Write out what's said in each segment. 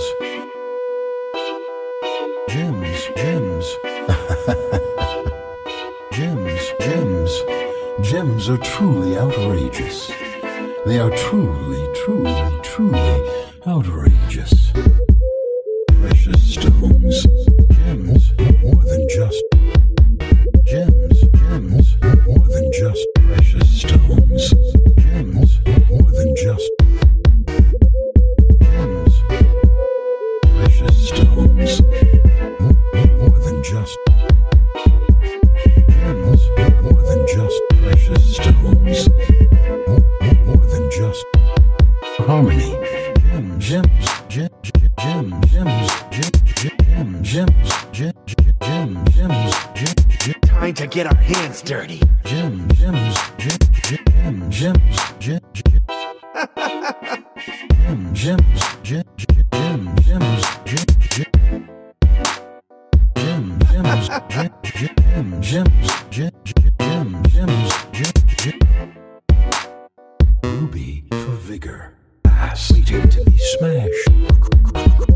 Gems. Gems, gems. gems, gems. Gems are truly outrageous. They are truly, truly, truly outrageous. Just harmony. Gems, gems, gems, gems, gems, gems, gems, gems, gems. Time to get our hands dirty. Gems, gems, gems, gems, gems, gems, gems, gems, gems, gems, gems, gems, gems, gems, gems, gems, gems, Ruby for vigor. Ass waiting to be smashed.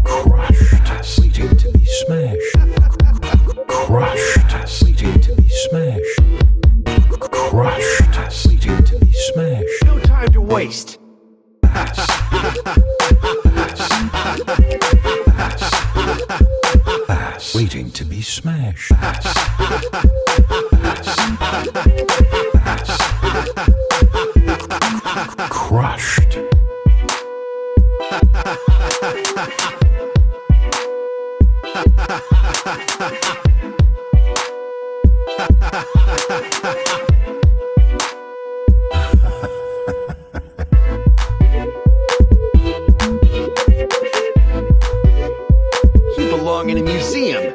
Crushed. Ass waiting to be smashed. Crushed. Ass waiting to be smashed. Crushed. Ass waiting to be smashed. No time to waste. Ass waiting to be smashed. You belong in a museum.